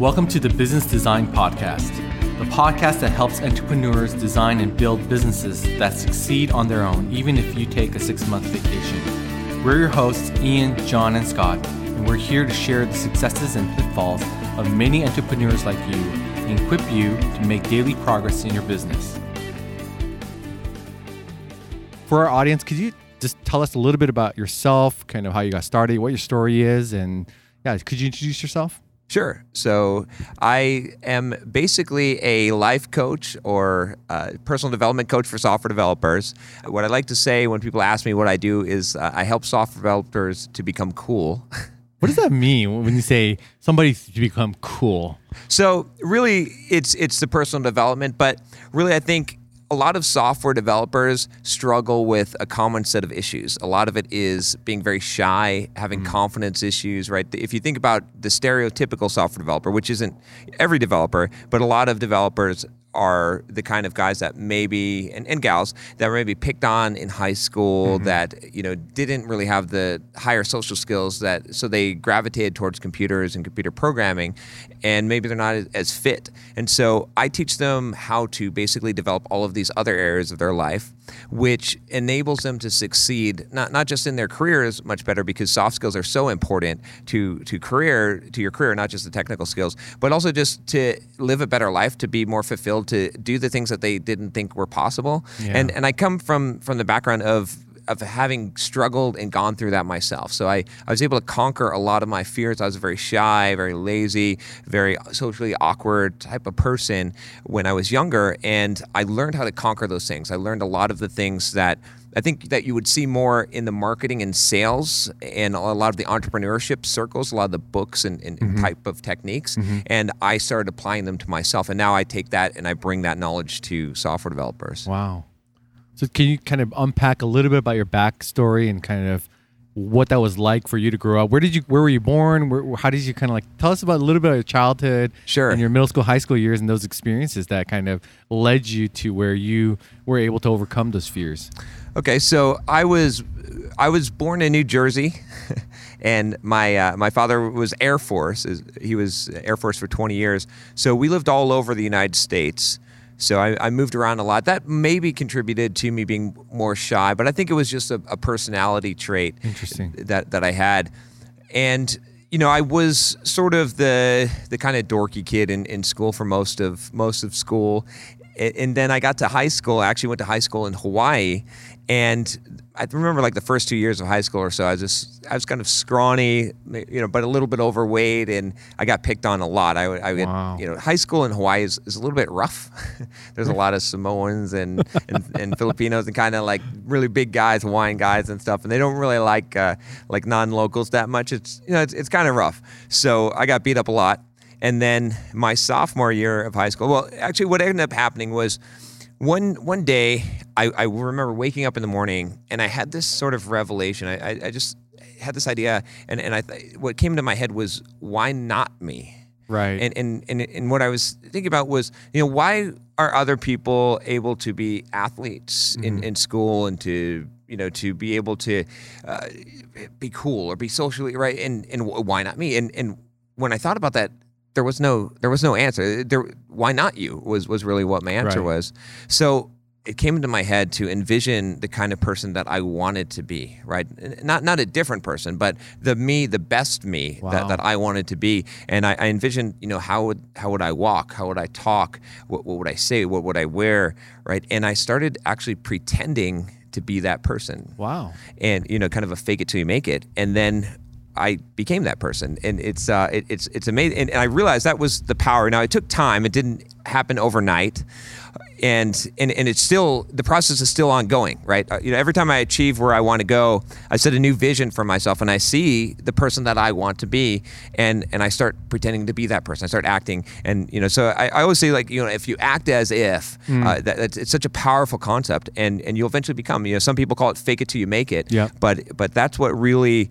Welcome to the Business Design Podcast, the podcast that helps entrepreneurs design and build businesses that succeed on their own, even if you take a six month vacation. We're your hosts, Ian, John, and Scott, and we're here to share the successes and pitfalls of many entrepreneurs like you and equip you to make daily progress in your business. For our audience, could you just tell us a little bit about yourself, kind of how you got started, what your story is, and yeah, could you introduce yourself? Sure. So I am basically a life coach or personal development coach for software developers. What I like to say when people ask me what I do is uh, I help software developers to become cool. What does that mean when you say somebody to become cool? So really, it's it's the personal development, but really, I think a lot of software developers struggle with a common set of issues. A lot of it is being very shy, having mm. confidence issues, right? If you think about the stereotypical software developer, which isn't every developer, but a lot of developers are the kind of guys that maybe and, and gals that were maybe picked on in high school mm-hmm. that you know didn't really have the higher social skills that so they gravitated towards computers and computer programming and maybe they're not as, as fit and so i teach them how to basically develop all of these other areas of their life which enables them to succeed not not just in their careers much better because soft skills are so important to to career to your career not just the technical skills but also just to live a better life to be more fulfilled to do the things that they didn't think were possible yeah. and and I come from from the background of of having struggled and gone through that myself. So I, I was able to conquer a lot of my fears. I was a very shy, very lazy, very socially awkward type of person when I was younger. And I learned how to conquer those things. I learned a lot of the things that I think that you would see more in the marketing and sales and a lot of the entrepreneurship circles, a lot of the books and, and mm-hmm. type of techniques. Mm-hmm. And I started applying them to myself. And now I take that and I bring that knowledge to software developers. Wow. So can you kind of unpack a little bit about your backstory and kind of what that was like for you to grow up? Where did you where were you born? Where, how did you kind of like tell us about a little bit of your childhood sure. and your middle school, high school years and those experiences that kind of led you to where you were able to overcome those fears? Okay, so I was I was born in New Jersey, and my uh, my father was Air Force. He was Air Force for 20 years. So we lived all over the United States. So I, I, moved around a lot. That maybe contributed to me being more shy, but I think it was just a, a personality trait Interesting. that that I had. And you know, I was sort of the the kind of dorky kid in, in school for most of most of school. And then I got to high school. I actually went to high school in Hawaii, and I remember like the first two years of high school or so, I was just I was kind of scrawny, you know, but a little bit overweight, and I got picked on a lot. I would, I would wow. you know, high school in Hawaii is, is a little bit rough. There's a lot of Samoans and and, and Filipinos and kind of like really big guys, Hawaiian guys and stuff, and they don't really like uh, like non-locals that much. It's you know, it's, it's kind of rough. So I got beat up a lot, and then my sophomore year of high school. Well, actually, what ended up happening was one one day I, I, remember waking up in the morning and I had this sort of revelation. I, I, I just had this idea, and, and I what came to my head was why not me? Right. And, and and and what I was thinking about was you know why are other people able to be athletes mm-hmm. in, in school and to you know to be able to uh, be cool or be socially right and and why not me? And and when I thought about that there was no there was no answer. There, why not you was was really what my answer right. was. So it came into my head to envision the kind of person that I wanted to be, right? Not not a different person, but the me, the best me wow. that, that I wanted to be. And I, I, envisioned, you know, how would how would I walk? How would I talk? What, what would I say? What would I wear? Right? And I started actually pretending to be that person. Wow. And you know, kind of a fake it till you make it. And then I became that person, and it's uh, it, it's it's amazing. And, and, I realized that was the power. Now it took time; it didn't happen overnight, and and and it's still the process is still ongoing, right? Uh, you know, every time I achieve where I want to go, I set a new vision for myself, and I see the person that I want to be, and and I start pretending to be that person. I start acting, and you know, so I, I always say like you know, if you act as if, mm. uh, that, that's it's such a powerful concept, and and you'll eventually become. You know, some people call it fake it till you make it. Yeah. But but that's what really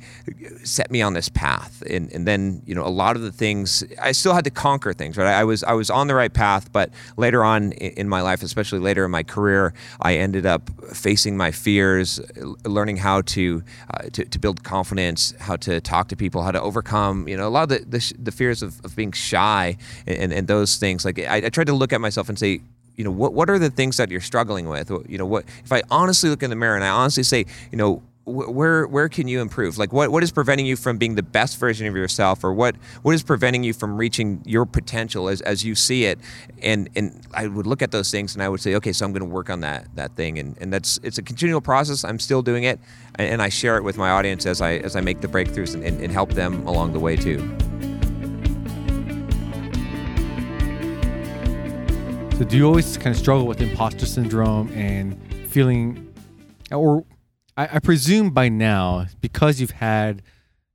set me on this path and, and then you know a lot of the things i still had to conquer things right i was i was on the right path but later on in my life especially later in my career i ended up facing my fears learning how to uh, to, to, build confidence how to talk to people how to overcome you know a lot of the, the, the fears of, of being shy and, and those things. Like I, I tried to look at myself and say you know what what are the things that you're struggling with? You know what if i honestly look in the mirror and i honestly say you know where where can you improve? Like what what is preventing you from being the best version of yourself, or what what is preventing you from reaching your potential as, as you see it? And and I would look at those things and I would say, okay, so I'm going to work on that that thing, and and that's it's a continual process. I'm still doing it, and, I share it with my audience as I as I make the breakthroughs and, and, and help them along the way too. So do you always kind of struggle with imposter syndrome and feeling, or I, I presume by now, because you've had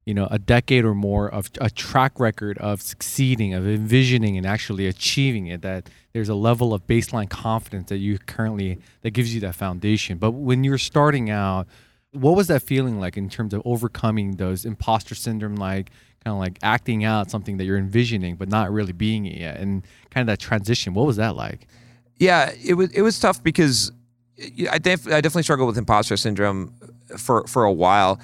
you know a decade or more of a track record of succeeding of envisioning and actually achieving it that there's a level of baseline confidence that you currently that gives you that foundation. But when you're starting out what was that feeling like in terms of overcoming those imposter syndrome like kind of like acting out something that you're envisioning but not really being it yet and kind of that transition? What was that like? Yeah it was it was tough because I, def- I definitely struggled with imposter syndrome for for a while.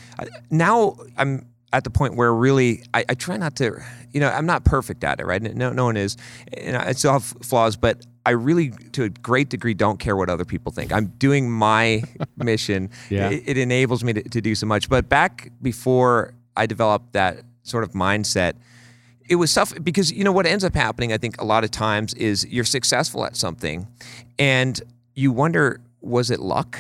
Now I'm at the point where really I, I, try not to, you know, I'm not perfect at it, right? No, no one is, and I still have flaws, but I really, to a great degree, don't care what other people think. I'm doing my mission. Yeah. It, it, enables me to, to do so much. But back before I developed that sort of mindset, it was tough because you know what ends up happening. I think a lot of times is you're successful at something, and you wonder was it luck?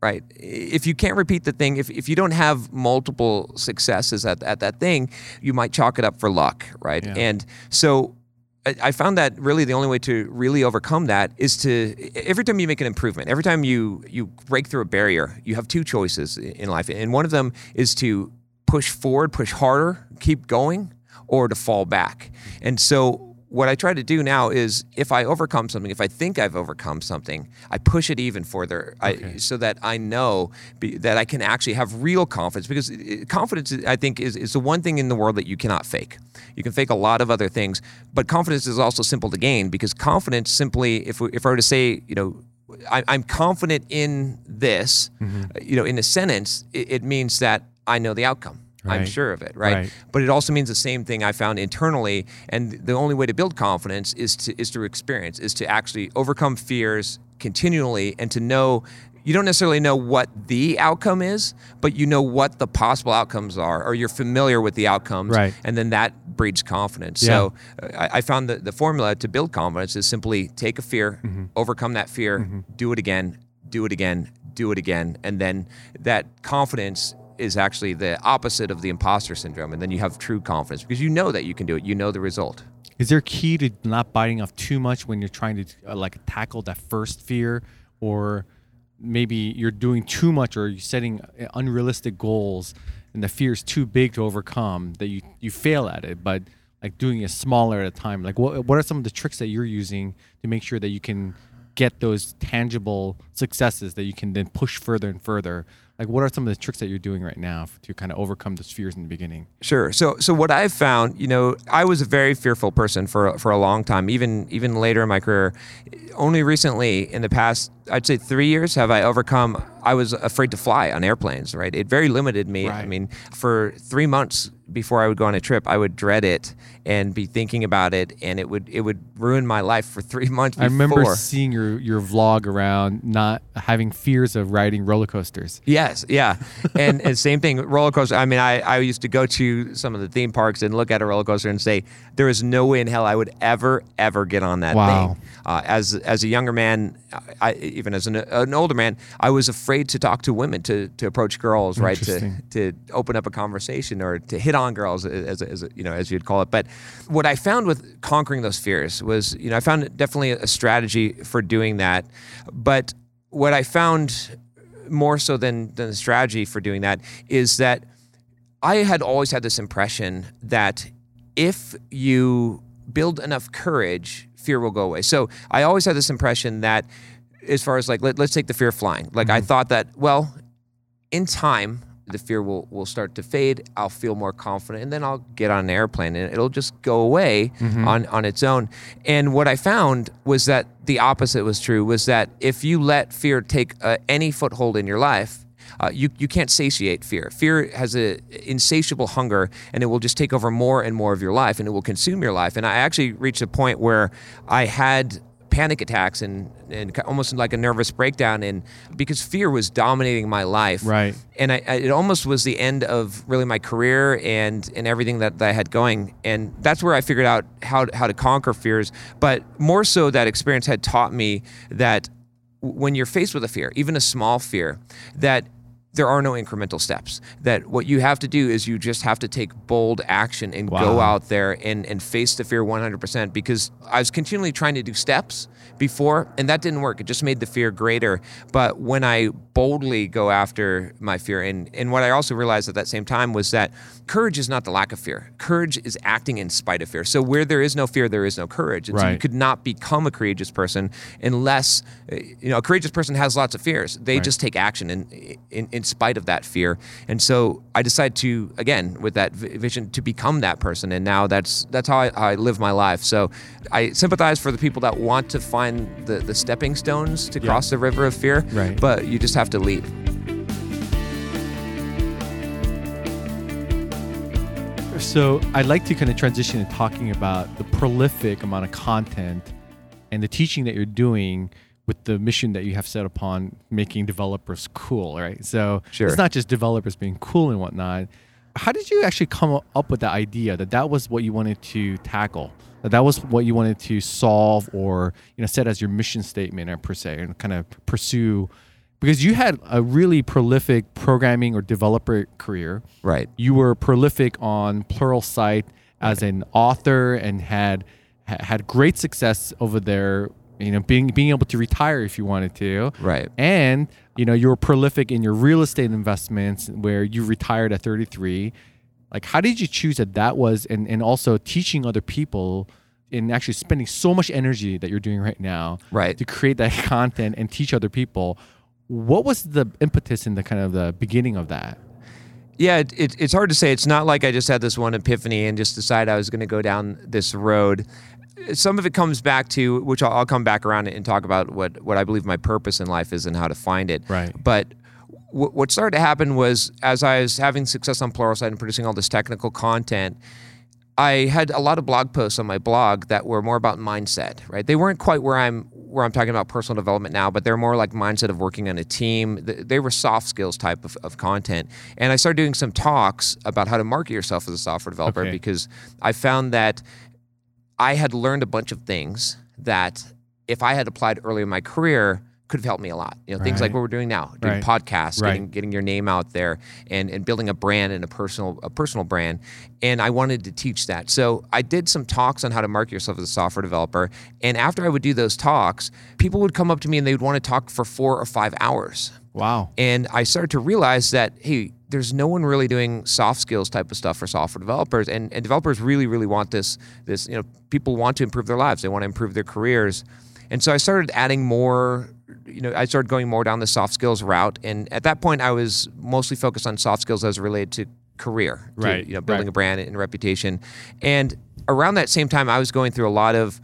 Right. If you can't repeat the thing, if, if you don't have multiple successes at, at that thing, you might chalk it up for luck. Right. Yeah. And so I found that really the only way to really overcome that is to every time you make an improvement, every time you you break through a barrier, you have two choices in life, and one of them is to push forward, push harder, keep going, or to fall back. And so what I try to do now is if I overcome something, if I think I've overcome something, I push it even further okay. I, so that I know be, that I can actually have real confidence because confidence, I think, is, is the one thing in the world that you cannot fake. You can fake a lot of other things, but confidence is also simple to gain because confidence simply, if, we, if I were to say, you know, I, am confident in this, mm-hmm. you know, in a sentence, it, it means that I know the outcome. Right. I'm sure of it, right? right? But it also means the same thing I found internally, and the only way to build confidence is to is through experience, is to actually overcome fears continually, and to know you don't necessarily know what the outcome is, but you know what the possible outcomes are, or you're familiar with the outcomes, right? And then that breeds confidence. Yeah. So uh, I, I, found that the formula to build confidence is simply take a fear, mm-hmm. overcome that fear, mm-hmm. do it again, do it again, do it again, and then that confidence is actually the opposite of the imposter syndrome. And then you have true confidence because you know that you can do it. You know the result. Is there key to not biting off too much when you're trying to uh, like tackle that first fear or maybe you're doing too much or you're setting uh, unrealistic goals and the fear is too big to overcome that you, you fail at it, but like doing it smaller at a time. Like what, what are some of the tricks that you're using to make sure that you can get those tangible successes that you can then push further and further like what are some of the tricks that you're doing right now to kind of overcome those fears in the beginning? Sure. So so what i've found you know i was a very fearful person for for a long time even even later in my career. Only recently in the past i'd say three years have i overcome i was afraid to fly on airplanes right it very limited me right. i mean for three months before I would go on a trip, I would dread it and be thinking about it, and it would it would ruin my life for three months. Before. I remember seeing your your vlog around not having fears of riding roller coasters. Yes, yeah, and, and same thing, roller coaster. I mean, I I used to go to some of the theme parks and look at a roller coaster and say, there is no way in hell I would ever ever get on that wow. thing. Uh, as as a younger man, I, even as an, an, older man, I was afraid to talk to women, to to approach girls, right, to to open up a conversation or to hit on girls, as, as, you know, as you'd call it. But what I found with conquering those fears was, you know, I found definitely a strategy for doing that. But what I found more so than than the strategy for doing that is that I had always had this impression that if you build enough courage fear will go away. So I always had this impression that, as far as like, let, us take the fear of flying. Like mm-hmm. I thought that, well, in time, the fear will, will start to fade. I'll feel more confident, and then I'll get on an airplane and it'll just go away on, on its own. And what I found was that the opposite was true was that if you let fear take uh, any foothold in your life, uh, you, you can't satiate fear. Fear has a insatiable hunger, and it will just take over more and more of your life, and it will consume your life. And I actually reached a point where I had panic attacks and, and almost like a nervous breakdown and because fear was dominating my life Right. and I, I, it almost was the end of really my career and and everything that, that I had going and that's where I figured out how how to conquer fears but more so that experience had taught me that when you're faced with a fear even a small fear that there are no incremental steps. That what you have to do is you just have to take bold action and go out there and, and face the fear 100% because i was continually trying to do steps before and that didn't work. It just made the fear greater. But when i boldly go after my fear and, and what i also realized at that same time was that courage is not the lack of fear. Courage is acting in spite of fear. So where there is no fear there is no courage. And so you could not become a courageous person unless uh, you know a courageous person has lots of fears. They Right. just take action And, in, in in spite of that fear and so i decided to again with that vision to become that person and now that's that's how i, how I live my life so i sympathize for the people that want to find the, the stepping stones to Yeah. cross the river of fear Right. but you just have to leave So I'd like to kind of transition to talking about the prolific amount of content and the teaching that you're doing with the mission that you have set upon making developers cool, right? So Sure. it's not just developers being cool and whatnot. How did you actually come up with the idea that that was what you wanted to tackle? That that was what you wanted to solve or you know set as your mission statement or per se and kind of pursue because you had a really prolific programming or developer career right you were prolific on Plural Pluralsight as an author and had had great success over there. You know, being being able to retire if you wanted to, Right. And you know, you were prolific in your real estate investments, where you retired at 33. Like, how did you choose that that was, and and also teaching other people, and actually spending so much energy that you're doing right now, Right. to create that content and teach other people. What was the impetus in the kind of the beginning of that? Yeah, it, it, it's hard to say. It's not like I just had this one epiphany and just decided I was going to go down this road. Some of it comes back to, which I'll, I'll come back around and talk about what, what I believe my purpose in life is and how to find it. Right. But w- what started to happen was as I was having success on Pluralsight and producing all this technical content, I had a lot of blog posts on my blog that were more about mindset, right? They weren't quite where I'm where I'm talking about personal development now, but they're more like mindset of working on a team. They were soft skills type of, of content. And I started doing some talks about how to market yourself as a software developer Okay. because I found that I had learned a bunch of things that if I had applied early in my career could have helped me a lot. You know, things like what we're doing now, doing Right. podcasts, Right. getting getting your name out there and, and building a brand and a personal a personal brand. And I wanted to teach that. So I did some talks on how to market yourself as a software developer. And after I would do those talks, people would come up to me and they would want to talk for four or five hours. Wow. And I started to realize that, hey, there's no one really doing soft skills type of stuff for software developers. And, and developers really, really want this, this, you know, people want to improve their lives. They want to improve their careers. And so I started adding more, you know, I started going more down the soft skills route. And at that point, I was mostly focused on soft skills as related to career, to, Right, you know, building right. a brand and reputation. And around that same time, I was going through a lot of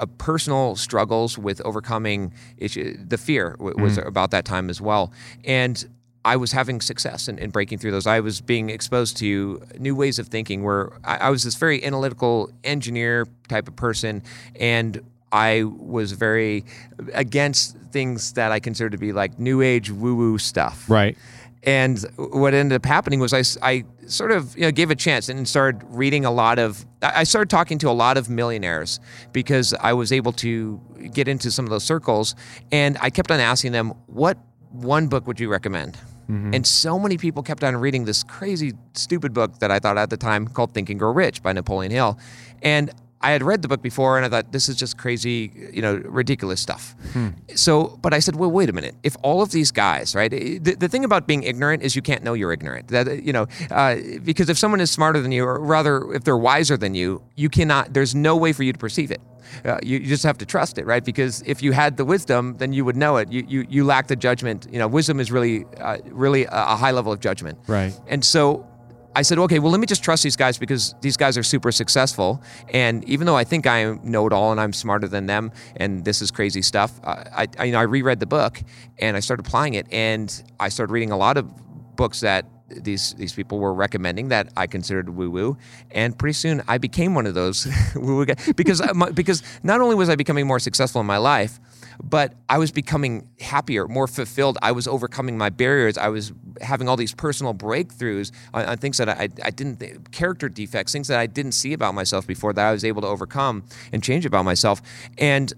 uh, personal struggles with overcoming issue, the fear w- was about that time as well. And I was having success in, in breaking through those. I was being exposed to new ways of thinking where I, I was this very analytical engineer type of person. And I was very against things that I considered to be like new age woo woo stuff. Right. And what ended up happening was I, I sort of you know, gave a chance and started reading a lot of, I I started talking to a lot of millionaires because I was able to get into some of those circles. And I kept on asking them, what one book would you recommend? Mm-hmm. And so many people kept on reading this crazy, stupid book that I thought at the time called Think and Grow Rich by Napoleon Hill. And I had read the book before and I thought this is just crazy, you know, ridiculous stuff. Hmm. So, but I said, well, wait a minute. If all of these guys, right? The, the thing about being ignorant is you can't know you're ignorant. That you know, uh, because if someone is smarter than you, or rather, if they're wiser than you, you cannot. There's no way for you to perceive it. Uh, you, you just have to trust it, right? Because if you had the wisdom, then you would know it. You you, you lack the judgment. You know, wisdom is really uh, really a, a high level of judgment. Right. And so I said, okay, well, let me just trust these guys because these guys are super successful. And even though I think I know it all and I'm smarter than them and this is crazy stuff, uh, I, I, you know, I reread the book and I started applying it. And I started reading a lot of books that these these people were recommending that I considered woo woo, and pretty soon I became one of those woo woo guys because because not only was I becoming more successful in my life, but I was becoming happier, more fulfilled. I was overcoming my barriers. I was having all these personal breakthroughs on, on things that I, I didn't, character defects, things that I didn't see about myself before that I was able to overcome and change about myself. And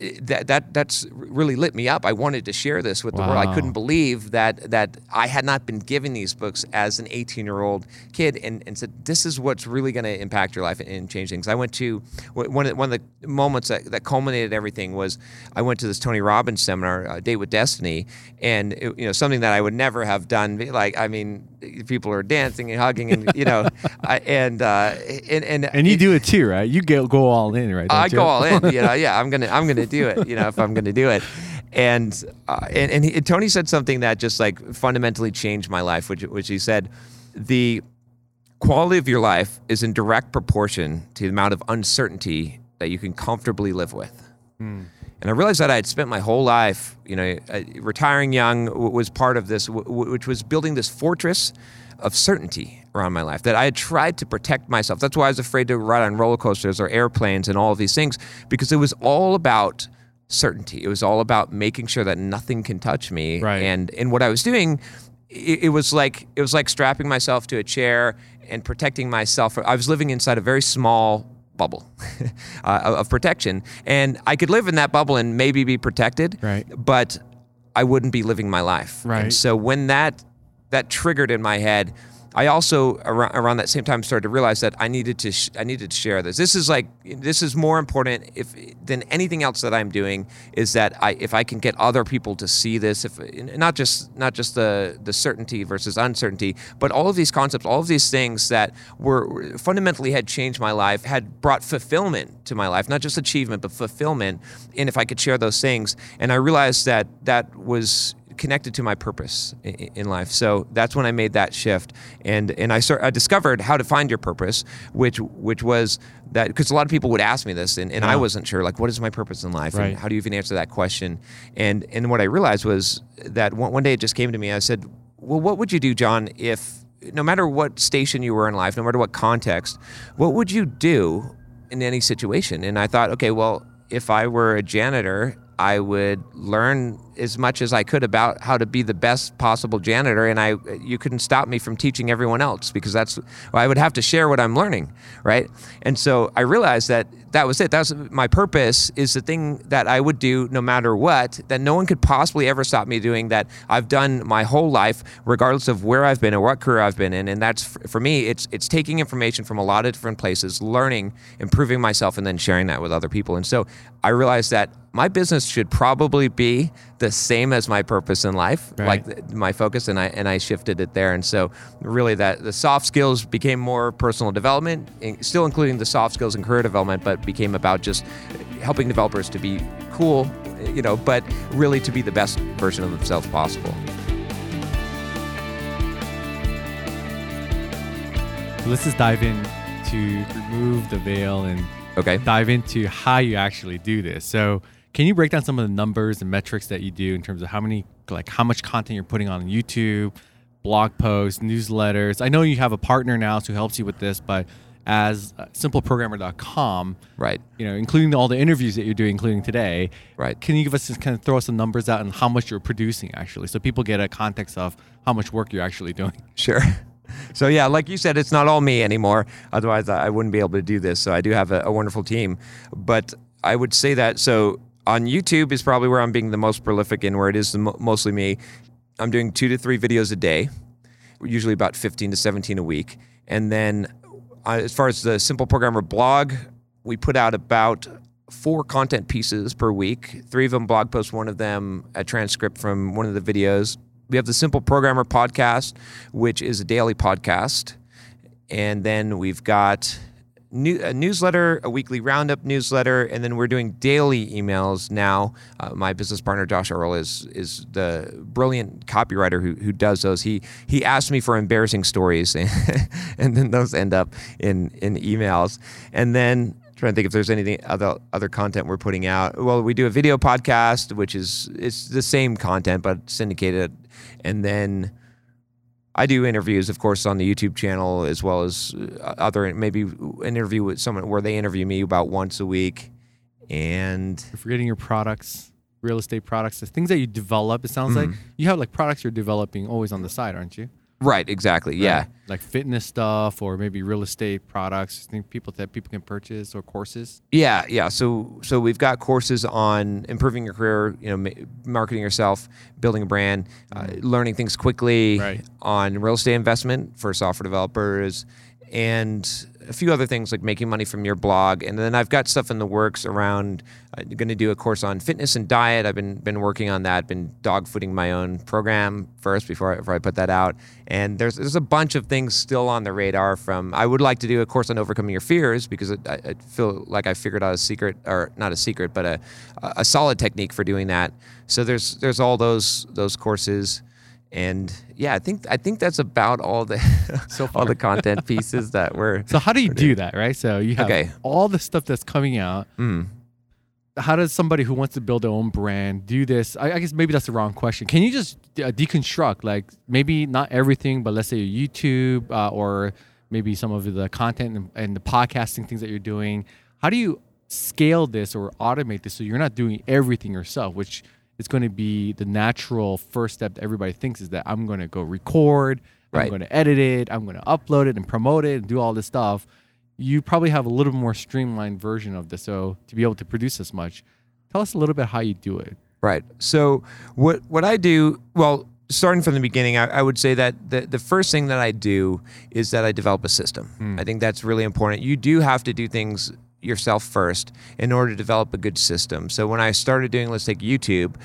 that that that's really lit me up. I wanted to share this with wow. the world. I couldn't believe that that I had not been given these books as an 18 year old kid, and, and said this is what's really going to impact your life and change things. I went to one of, one of the moments that, that culminated everything was I went to this Tony Robbins seminar, uh, Date with Destiny, and it, you know something that I would never have done. Like I mean, people are dancing and hugging, and you know, I, and, uh, and and and you it, do it too, right? You go go all in, right? I go all in. You know, yeah, I'm gonna I'm gonna do it. You know, if I'm going to do it. And uh, and, and he, Tony said something that just like fundamentally changed my life, which which he said, the quality of your life is in direct proportion to the amount of uncertainty that you can comfortably live with. Mm. And I realized that I had spent my whole life, you know, uh, retiring young was part of this, which was building this fortress of certainty around my life. That I had tried to protect myself. That's why I was afraid to ride on roller coasters or airplanes and all of these things, because it was all about certainty. It was all about making sure that nothing can touch me. Right. And in what I was doing, it, it, was like it was like strapping myself to a chair and protecting myself. I was living inside a very small bubble uh, of protection, and I could live in that bubble and maybe be protected. Right. But I wouldn't be living my life. Right. And so when that that triggered in my head I also around, around that same time started to realize that I needed to sh- I needed to share this. This is like this is more important if than anything else that I'm doing is that I if I can get other people to see this if not just not just the the certainty versus uncertainty, but all of these concepts, all of these things that were fundamentally had changed my life, had brought fulfillment to my life, not just achievement but fulfillment. And if I could share those things, and I realized that that was connected to my purpose in, life. So that's when I made that shift, and and I start, I discovered how to find your purpose, which which was that because a lot of people would ask me this, and, and yeah. I wasn't sure like what is my purpose in life, right. and how do you even answer that question, and and what I realized was that one, one day it just came to me. I said, well, what would you do, John, if no matter what station you were in life, no matter what context, what would you do in any situation? And I thought, okay, well, if I were a janitor I would learn as much as I could about how to be the best possible janitor, and I you couldn't stop me from teaching everyone else because that's well, I would have to share what I'm learning, right? And so I realized that that was it. That was my purpose is the thing that I would do no matter what that no one could possibly ever stop me doing that I've done my whole life, regardless of where I've been or what career I've been in. And that's for me, it's it's taking information from a lot of different places, learning, improving myself, and then sharing that with other people. And so I realized that my business should probably be the same as my purpose in life, right. like my focus, and I and I shifted it there. And so, really, that the soft skills became more personal development, still including the soft skills and career development, but became about just helping developers to be cool, you know, but really to be the best version of themselves possible. let's just dive in to remove the veil and okay. dive into how you actually do this. So can you break down some of the numbers and metrics that you do in terms of how many, like how much content you're putting on YouTube, blog posts, newsletters? I know you have a partner now who helps you with this, but as uh, simpleprogrammer.com, right? You know, including all the interviews that you're doing, including today, right? Can you give us just kind of throw some numbers out and how much you're producing actually, so people get a context of how much work you're actually doing? Sure. So yeah, like you said, it's not all me anymore. Otherwise, I wouldn't be able to do this. So I do have a, a wonderful team, but I would say that so on YouTube is probably where I'm being the most prolific in, where it is mostly me. I'm doing two to three videos a day, usually about 15 to 17 a week. And then uh, as far as the Simple Programmer blog, we put out about four content pieces per week. Three of them blog posts, one of them a transcript from one of the videos. We have the Simple Programmer podcast, which is a daily podcast. And then we've got new, a newsletter, a weekly roundup newsletter, and then we're doing daily emails now. Uh, my business partner Josh Earl is is the brilliant copywriter who, who does those. He he asked me for embarrassing stories, and, and then those end up in in emails. And then trying to think if there's anything other other content we're putting out. Well, we do a video podcast, which is it's the same content but syndicated, and then I do interviews, of course, on the YouTube channel as well as uh, other maybe interview with someone where they interview me about once a week. And You're forgetting your products, real estate products, the things that you develop. It sounds like you have like products you're developing always on the side, aren't you? Right, exactly, yeah. Like fitness stuff or maybe real estate products, think people that people can purchase or courses. Yeah, yeah. So so we've got courses on improving your career, you know, marketing yourself, building a brand, uh, learning things quickly Right. on real estate investment for software developers, and a few other things like making money from your blog. And then I've got stuff in the works around. Uh, I'm going to do a course on fitness and diet. I've been been working on that. Been dogfooding my own program first before I, before I put that out. And there's there's a bunch of things still on the radar. From I would like to do a course on overcoming your fears because it, I, I feel like I figured out a secret or not a secret, but a a solid technique for doing that. So there's there's all those those courses. And yeah, I think I think that's about all the So all the content pieces that we're So how do you do that, right? So you have Okay. all the stuff that's coming out. Mm. How does somebody who wants to build their own brand do this? I, I guess maybe that's the wrong question. Can you just uh, deconstruct, like maybe not everything, but let's say your YouTube uh, or maybe some of the content and, and the podcasting things that you're doing? How do you scale this or automate this so you're not doing everything yourself, which is going to be the natural first step that everybody thinks is that I'm going to go record, I'm going to edit it, I'm going to upload it and promote it and do all this stuff. You probably have a little more streamlined version of this. So to be able to produce this much, tell us a little bit how you do it. Right. So what what I do, well, starting from the beginning, I, I would say that the, the first thing that I do is that I develop a system. Hmm. I think that's really important. You do have to do things yourself first in order to develop a good system. So when I started doing, let's take YouTube,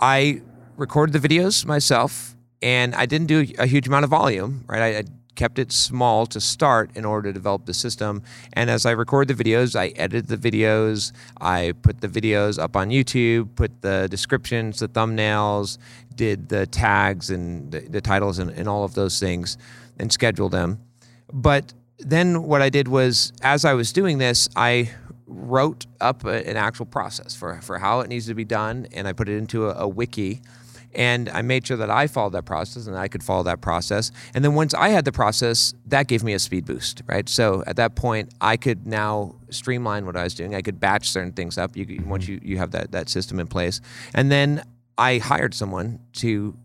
I recorded the videos myself and I didn't do a huge amount of volume, right? I, I kept it small to start in order to develop the system. And as I record the videos, I edit the videos, I put the videos up on YouTube, put the descriptions, the thumbnails, did the tags and the, the titles and, and all of those things and scheduled them. But then what I did was, as I was doing this, I wrote up a, an actual process for, for how it needs to be done, and I put it into a, a wiki. And I made sure that I followed that process and I could follow that process. And then once I had the process, that gave me a speed boost, right? So at that point, I could now streamline what I was doing. I could batch certain things up. You once mm-hmm. you, you have that that system in place, and then I hired someone to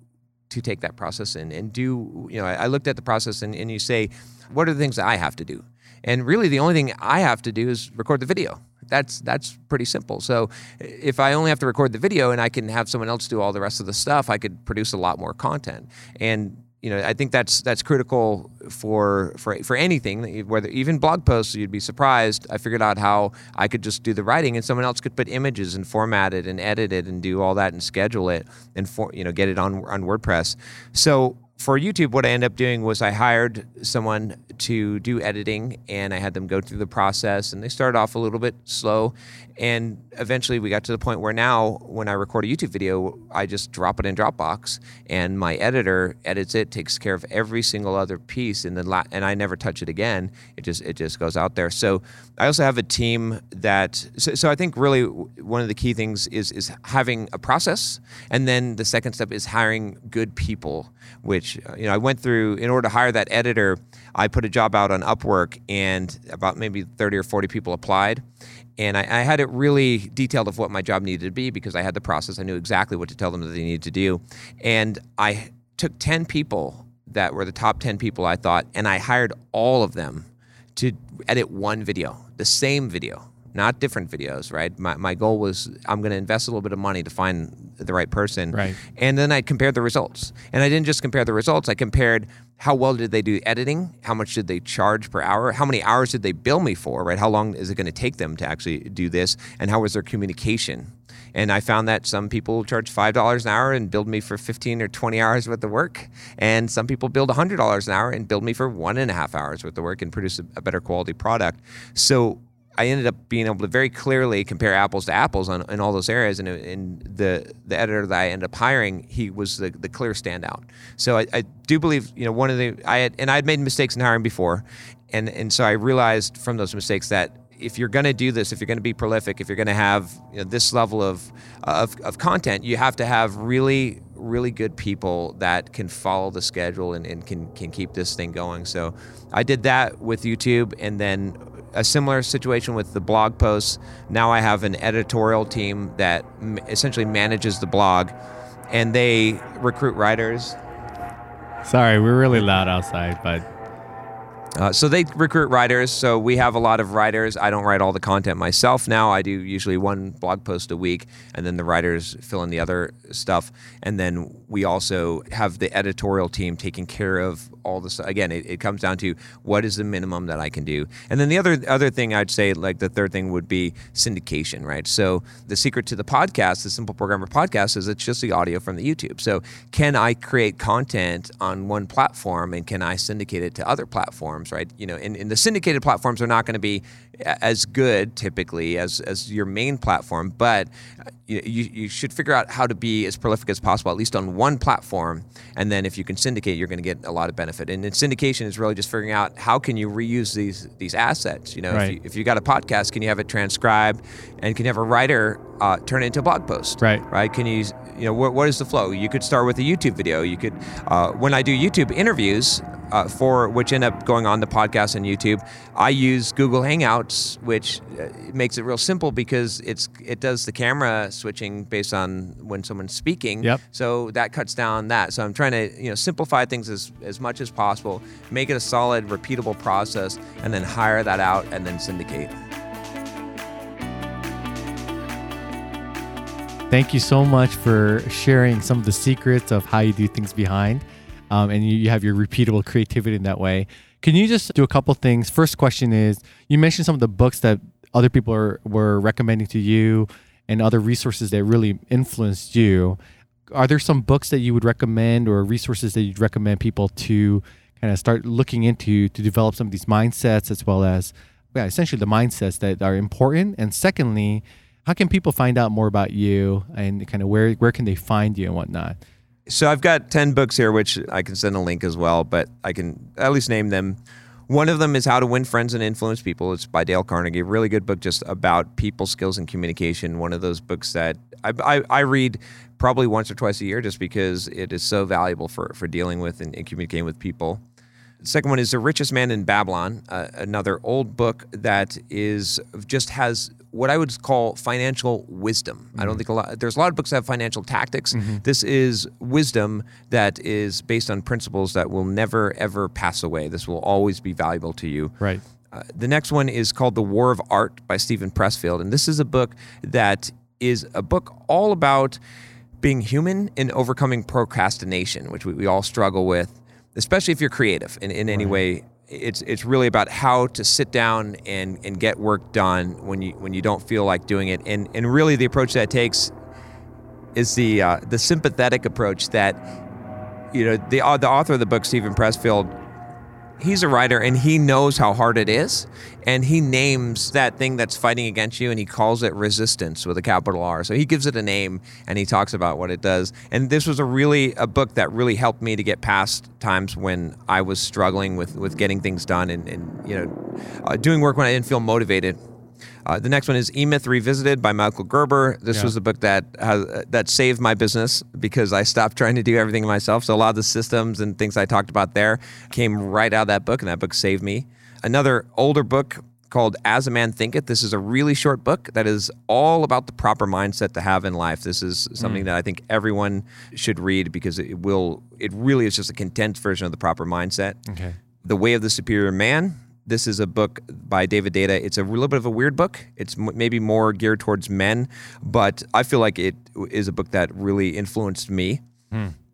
to take that process and, and do you know I, I looked at the process and, and you say what are the things that i have to do? And really the only thing i have to do is record the video. That's that's pretty simple. So if i only have to record the video and i can have someone else do all the rest of the stuff i could produce a lot more content. And you know i think that's that's critical for for for anything whether even blog posts you'd be surprised. I figured out how i could just do the writing and someone else could put images and format it and edit it and do all that and schedule it and for you know get it on on wordpress. So for YouTube, what I ended up doing was I hired someone to do editing and I had them go through the process. And they started off a little bit slow. And eventually we got to the point where now, when I record a YouTube video, I just drop it in Dropbox and my editor edits it, takes care of every single other piece. And then, la- and I never touch it again. It just, it just goes out there. So I also have a team that, so, so I think really one of the key things is, is having a process. And then the second step is hiring good people which uh, you know I went through in order to hire that editor. I put a job out on Upwork, and about maybe thirty or forty people applied. And I, I had it really detailed of what my job needed to be because I had the process. I knew exactly what to tell them that they needed to do. And I took ten people that were the top ten people I thought, and I hired all of them to edit one video, the same video not different videos, right? My, my goal was I'm going to invest a little bit of money to find the right person. Right. And then I compared the results. And I didn't just compare the results, I compared how well did they do editing? How much did they charge per hour? How many hours did they bill me for, right? How long is it going to take them to actually do this? And how was their communication? And I found that some people charge five dollars an hour and build me for fifteen or twenty hours worth of work, and some people build hundred dollars an hour and build me for one and a half hours worth of work and produce a, a better quality product. So I ended up being able to very clearly compare apples to apples on in all those areas. And, and the the editor that I ended up hiring, he was the, the clear standout. So I, I do believe, you know, one of the I had and I had made mistakes in hiring before, and and so I realized from those mistakes that if you're going to do this, if you're going to be prolific, if you're going to have you know, this level of, of, of content, you have to have really, really good people that can follow the schedule and, and can, can keep this thing going. So I did that with YouTube and then a similar situation with the blog posts. Now I have an editorial team that essentially manages the blog and they recruit writers. Sorry, we're really loud outside, but uh, so they recruit writers. So we have a lot of writers. I don't write all the content myself now. I do usually one blog post a week, and then the writers fill in the other stuff. And then we also have the editorial team taking care of all the. Again, it, it comes down to what is the minimum that I can do. And then the other other thing I'd say, like the third thing, would be syndication, right? So the secret to the podcast, the Simple Programmer podcast, is it's just the audio from the YouTube. So can I create content on one platform and can I syndicate it to other platforms, right? You know, and, and the syndicated platforms are not going to be as good typically as, as your main platform, but uh, you, you should figure out how to be as prolific as possible, at least on one platform. And then if you can syndicate, you're going to get a lot of benefit. And syndication is really just figuring out how can you reuse these these assets. You know, right. if, you, if you got a podcast, can you have it transcribed, and can you have a writer uh, turn it into a blog post? Right. Right. Can you you know what, what is the flow? You could start with a YouTube video. You could uh, when I do YouTube interviews uh, for which end up going on the podcast and YouTube. I use Google Hangouts, which uh, makes it real simple because it's it does the camera switching based on when someone's speaking. Yep. So that cuts down that. So I'm trying to you know simplify things as as much as possible, make it a solid, repeatable process, and then hire that out and then syndicate. Thank you so much for sharing some of the secrets of how you do things behind um, and you, you have your repeatable creativity in that way. Can you just do a couple things? First question is you mentioned some of the books that other people are, were recommending to you and other resources that really influenced you. Are there some books that you would recommend or resources that you'd recommend people to kind of start looking into to develop some of these mindsets as well as yeah, essentially the mindsets that are important? And secondly, how can people find out more about you and kind of where, where can they find you and whatnot? So I've got 10 books here, which I can send a link as well, but I can at least name them. One of them is How to Win Friends and Influence People. It's by Dale Carnegie. Really good book just about people skills and communication. One of those books that I, I, I read probably once or twice a year just because it is so valuable for, for dealing with and, and communicating with people. The second one is The Richest Man in Babylon, uh, another old book that is just has what I would call financial wisdom. Mm-hmm. I don't mm-hmm. think a lot. There's a lot of books that have financial tactics. Mm-hmm. This is wisdom that is based on principles that will never ever pass away. This will always be valuable to you. Right. Uh, the next one is called The War of Art by Steven Pressfield, and this is a book that is a book all about being human and overcoming procrastination, which we, we all struggle with, especially if you're creative in, in any right. way it's it's really about how to sit down and, and get work done when you when you don't feel like doing it. And and really the approach that takes is the uh, the sympathetic approach that you know the uh, the author of the book Steven Pressfield he's a writer and he knows how hard it is and he names that thing that's fighting against you and he calls it resistance with a capital R. So he gives it a name and he talks about what it does. And this was a really a book that really helped me to get past times when I was struggling with with getting things done and, and you know uh, doing work when I didn't feel motivated. Uh, the next one is E Myth Revisited by Michael Gerber. This yeah. was the book that has, uh, that saved my business because I stopped trying to do everything myself. So a lot of the systems and things I talked about there came right out of that book, and that book saved me. Another older book called As a Man Thinketh. This is a really short book that is all about the proper mindset to have in life. This is something mm. that I think everyone should read because it will. It really is just a condensed version of the proper mindset. Okay. The Way of the Superior Man this is a book by David Deida. It's a little bit of a weird book. It's m- maybe more geared towards men, but I feel like it is a book that really influenced me.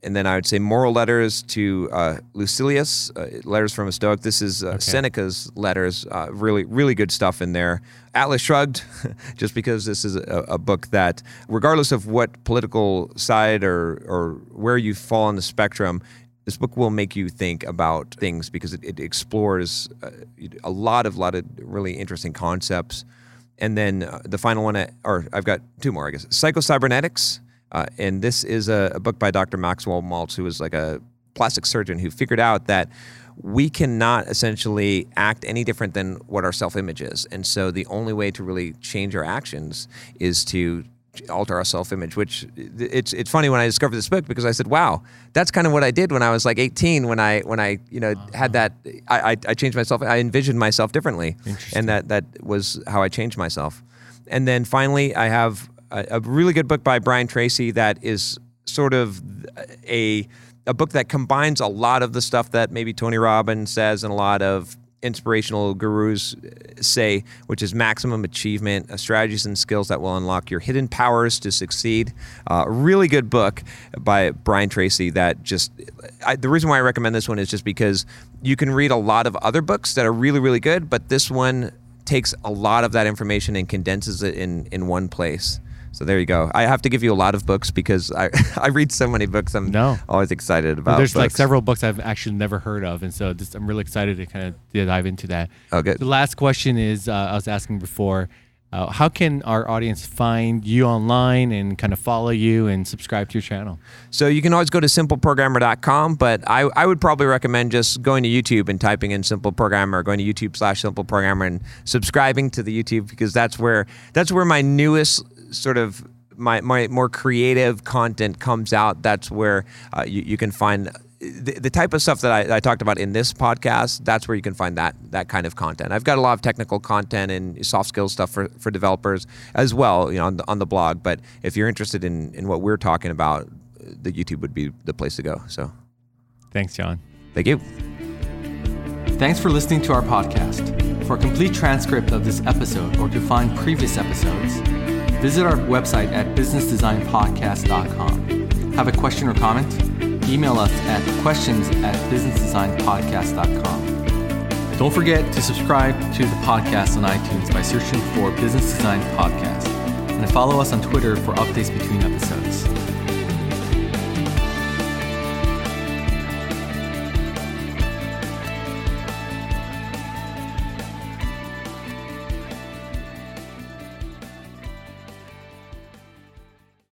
And then I would say moral letters to uh, Lucilius, uh, letters from a Stoic. This is uh, Seneca's letters. Uh, really, really good stuff in there. Atlas Shrugged, just because this is a, a book that, regardless of what political side or or where you fall on the spectrum, this book will make you think about things because it, it explores uh, a lot of lot of really interesting concepts. And then uh, the final one, or I've got two more, I guess. Psychocybernetics. Uh, and this is a, a book by Dr. Maxwell Maltz, who was like a plastic surgeon who figured out that we cannot essentially act any different than what our self image is. And so the only way to really change our actions is to alter our self image, which it's it's funny when I discovered this book because I said, wow, that's kind of what I did when I was like 18 when I when I you know had that I, I, I changed myself I envisioned myself differently and that that was how I changed myself. And then finally I have a, a really good book by Brian Tracy that is sort of a a book that combines a lot of the stuff that maybe Tony Robbins says and a lot of inspirational gurus say, which is maximum achievement, uh, strategies and skills that will unlock your hidden powers to succeed. Uh, a really good book by Brian Tracy that just, I, the reason why I recommend this one is just because you can read a lot of other books that are really, really good, but this one takes a lot of that information and condenses it in, in one place. So there you go. I have to give you a lot of books because I, I read so many books. I'm No. always excited about. There's like several books I've actually never heard of, and so just, I'm really excited to kind of dive into that. Okay. The last question is uh, I was asking before. Uh, how can our audience find you online and kind of follow you and subscribe to your channel? So you can always go to simpleprogrammer.com, but I, I would probably recommend just going to YouTube and typing in Simple Programmer, going to YouTube slash Simple Programmer and subscribing to the YouTube because that's where that's where my newest sort of my, my more creative content comes out. That's where uh, you, you can find the, the type of stuff that I, I talked about in this podcast. That's where you can find that that kind of content. I've got a lot of technical content and soft skills stuff for, for developers as well, you know, on the, on the blog. But if you're interested in, in what we're talking about, the YouTube would be the place to go. So Thanks, John. thank you. Thanks for listening to our podcast. For a complete transcript of this episode or to find previous episodes, visit our website at businessdesignpodcast.com. Have a question or comment? Email us at questions at businessdesignpodcast.com. Don't forget to subscribe to the podcast on iTunes by searching for Business Design Podcast and follow us on Twitter for updates between episodes.